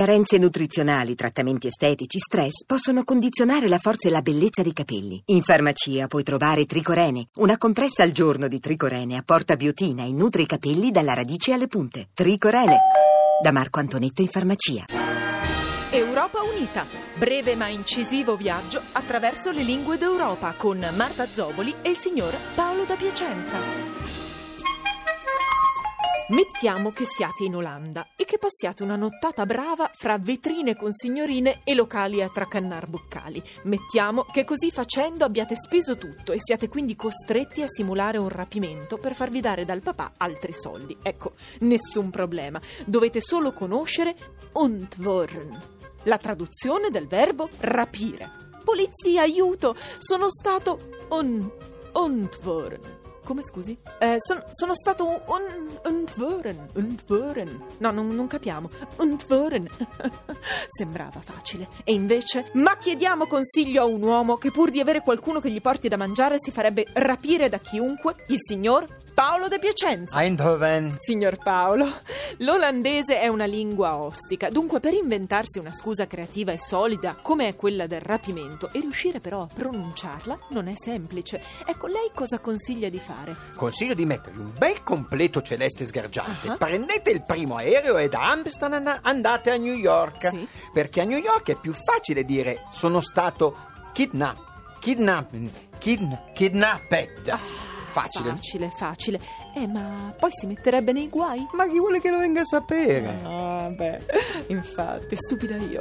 Carenze nutrizionali, trattamenti estetici, stress possono condizionare la forza e la bellezza dei capelli. In farmacia puoi trovare Tricorene. Una compressa al giorno di Tricorene apporta biotina e nutre i capelli dalla radice alle punte. Tricorene. Da Marco Antonetto in farmacia. Europa Unita. Breve ma incisivo viaggio attraverso le lingue d'Europa con Marta Zoboli e il signor Paolo da Piacenza. Mettiamo che siate in Olanda e che passiate una nottata brava fra vetrine con signorine e locali a tracannar boccali. Mettiamo che così facendo abbiate speso tutto e siate quindi costretti a simulare un rapimento per farvi dare dal papà altri soldi. Ecco, nessun problema. Dovete solo conoscere Untworn, la traduzione del verbo rapire. Polizia, aiuto! Sono stato un Untworn. Come scusi? Eh, son, sono stato un. un. un Untvören. No, non, non capiamo. Untvören. Sembrava facile. E invece. Ma chiediamo consiglio a un uomo che pur di avere qualcuno che gli porti da mangiare si farebbe rapire da chiunque? Il signor Paolo De Piacenza. Eindhoven. Signor Paolo, l'olandese è una lingua ostica, dunque per inventarsi una scusa creativa e solida come è quella del rapimento e riuscire però a pronunciarla non è semplice. Ecco, lei cosa consiglia di fare? Consiglio di mettergli un bel completo celeste sgargiante. Ah. Prendete il primo aereo e da Amsterdam andate a New York. Sì. Perché a New York è più facile dire sono stato kidnapped. Kidnapped. Kidna- kidnapped. Ah. Facile. Facile, facile. Eh, ma poi si metterebbe nei guai? Ma chi vuole che lo venga a sapere? Ah, beh, infatti, stupida io.